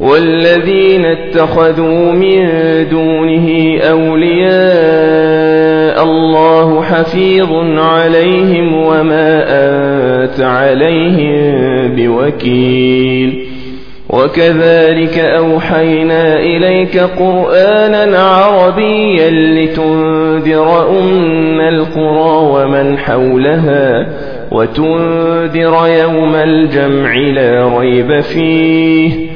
والذين اتخذوا من دونه أولياء الله حفيظ عليهم وما أنت عليهم بوكيل. وكذلك أوحينا إليك قرآنا عربيا لتنذر أم القرى ومن حولها وتنذر يوم الجمع لا ريب فيه.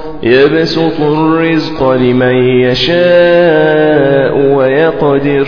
يبسط الرزق لمن يشاء ويقدر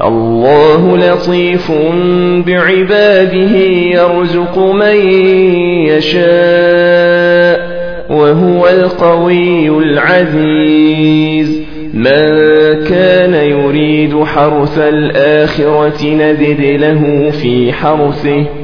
الله لطيف بعباده يرزق من يشاء وهو القوي العزيز. من كان يريد حرث الآخرة نزد له في حرثه.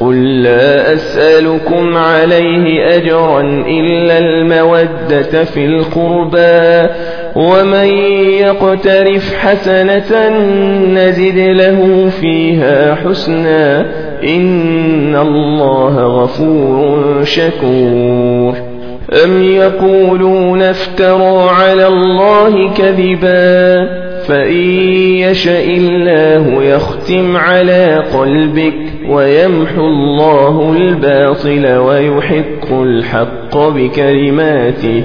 قل لا أسألكم عليه أجرا إلا المودة في القربى ومن يقترف حسنة نزد له فيها حسنا إن الله غفور شكور. أم يقولون افتروا على الله كذبا فإن يشأ الله يختم على قلبك ويمحو الله الباطل ويحق الحق بكلماته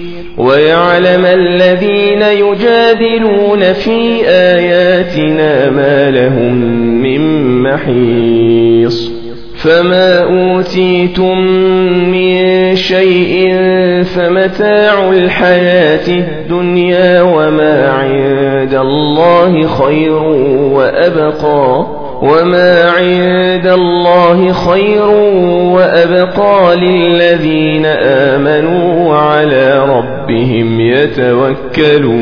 ويعلم الذين يجادلون في آياتنا ما لهم من محيص. فما أوتيتم من شيء فمتاع الحياة الدنيا وما عند الله خير وأبقى. وما عند الله خير وأبقى للذين آمنوا وعلى ربهم يتوكلون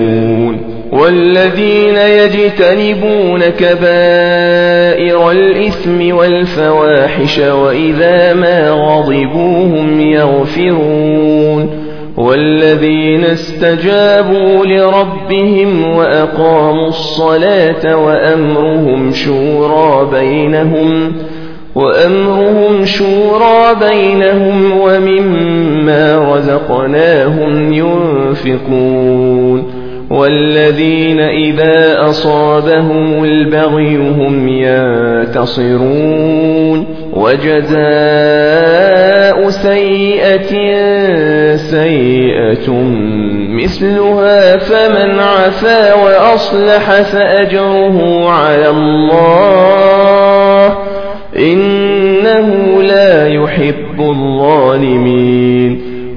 والذين يجتنبون كبائر الإثم والفواحش وإذا ما غضبوا هم يغفرون والذين استجابوا لربهم وأقاموا الصلاة وأمرهم شورى بينهم وأمرهم شورى بينهم ومما رزقناهم ينفقون. والذين إذا أصابهم البغي هم ينتصرون. وجزاء سيئة سيئة مثلها فمن عفا وأصلح فأجره على الله إنه لا يحب الظالمين.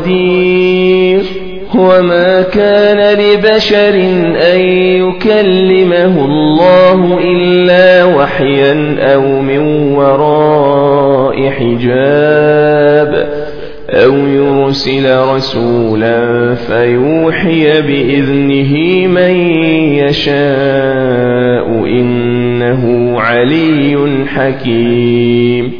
قدير. وما كان لبشر أن يكلمه الله إلا وحيا أو من وراء حجاب أو يرسل رسولا فيوحي بإذنه من يشاء إنه علي حكيم.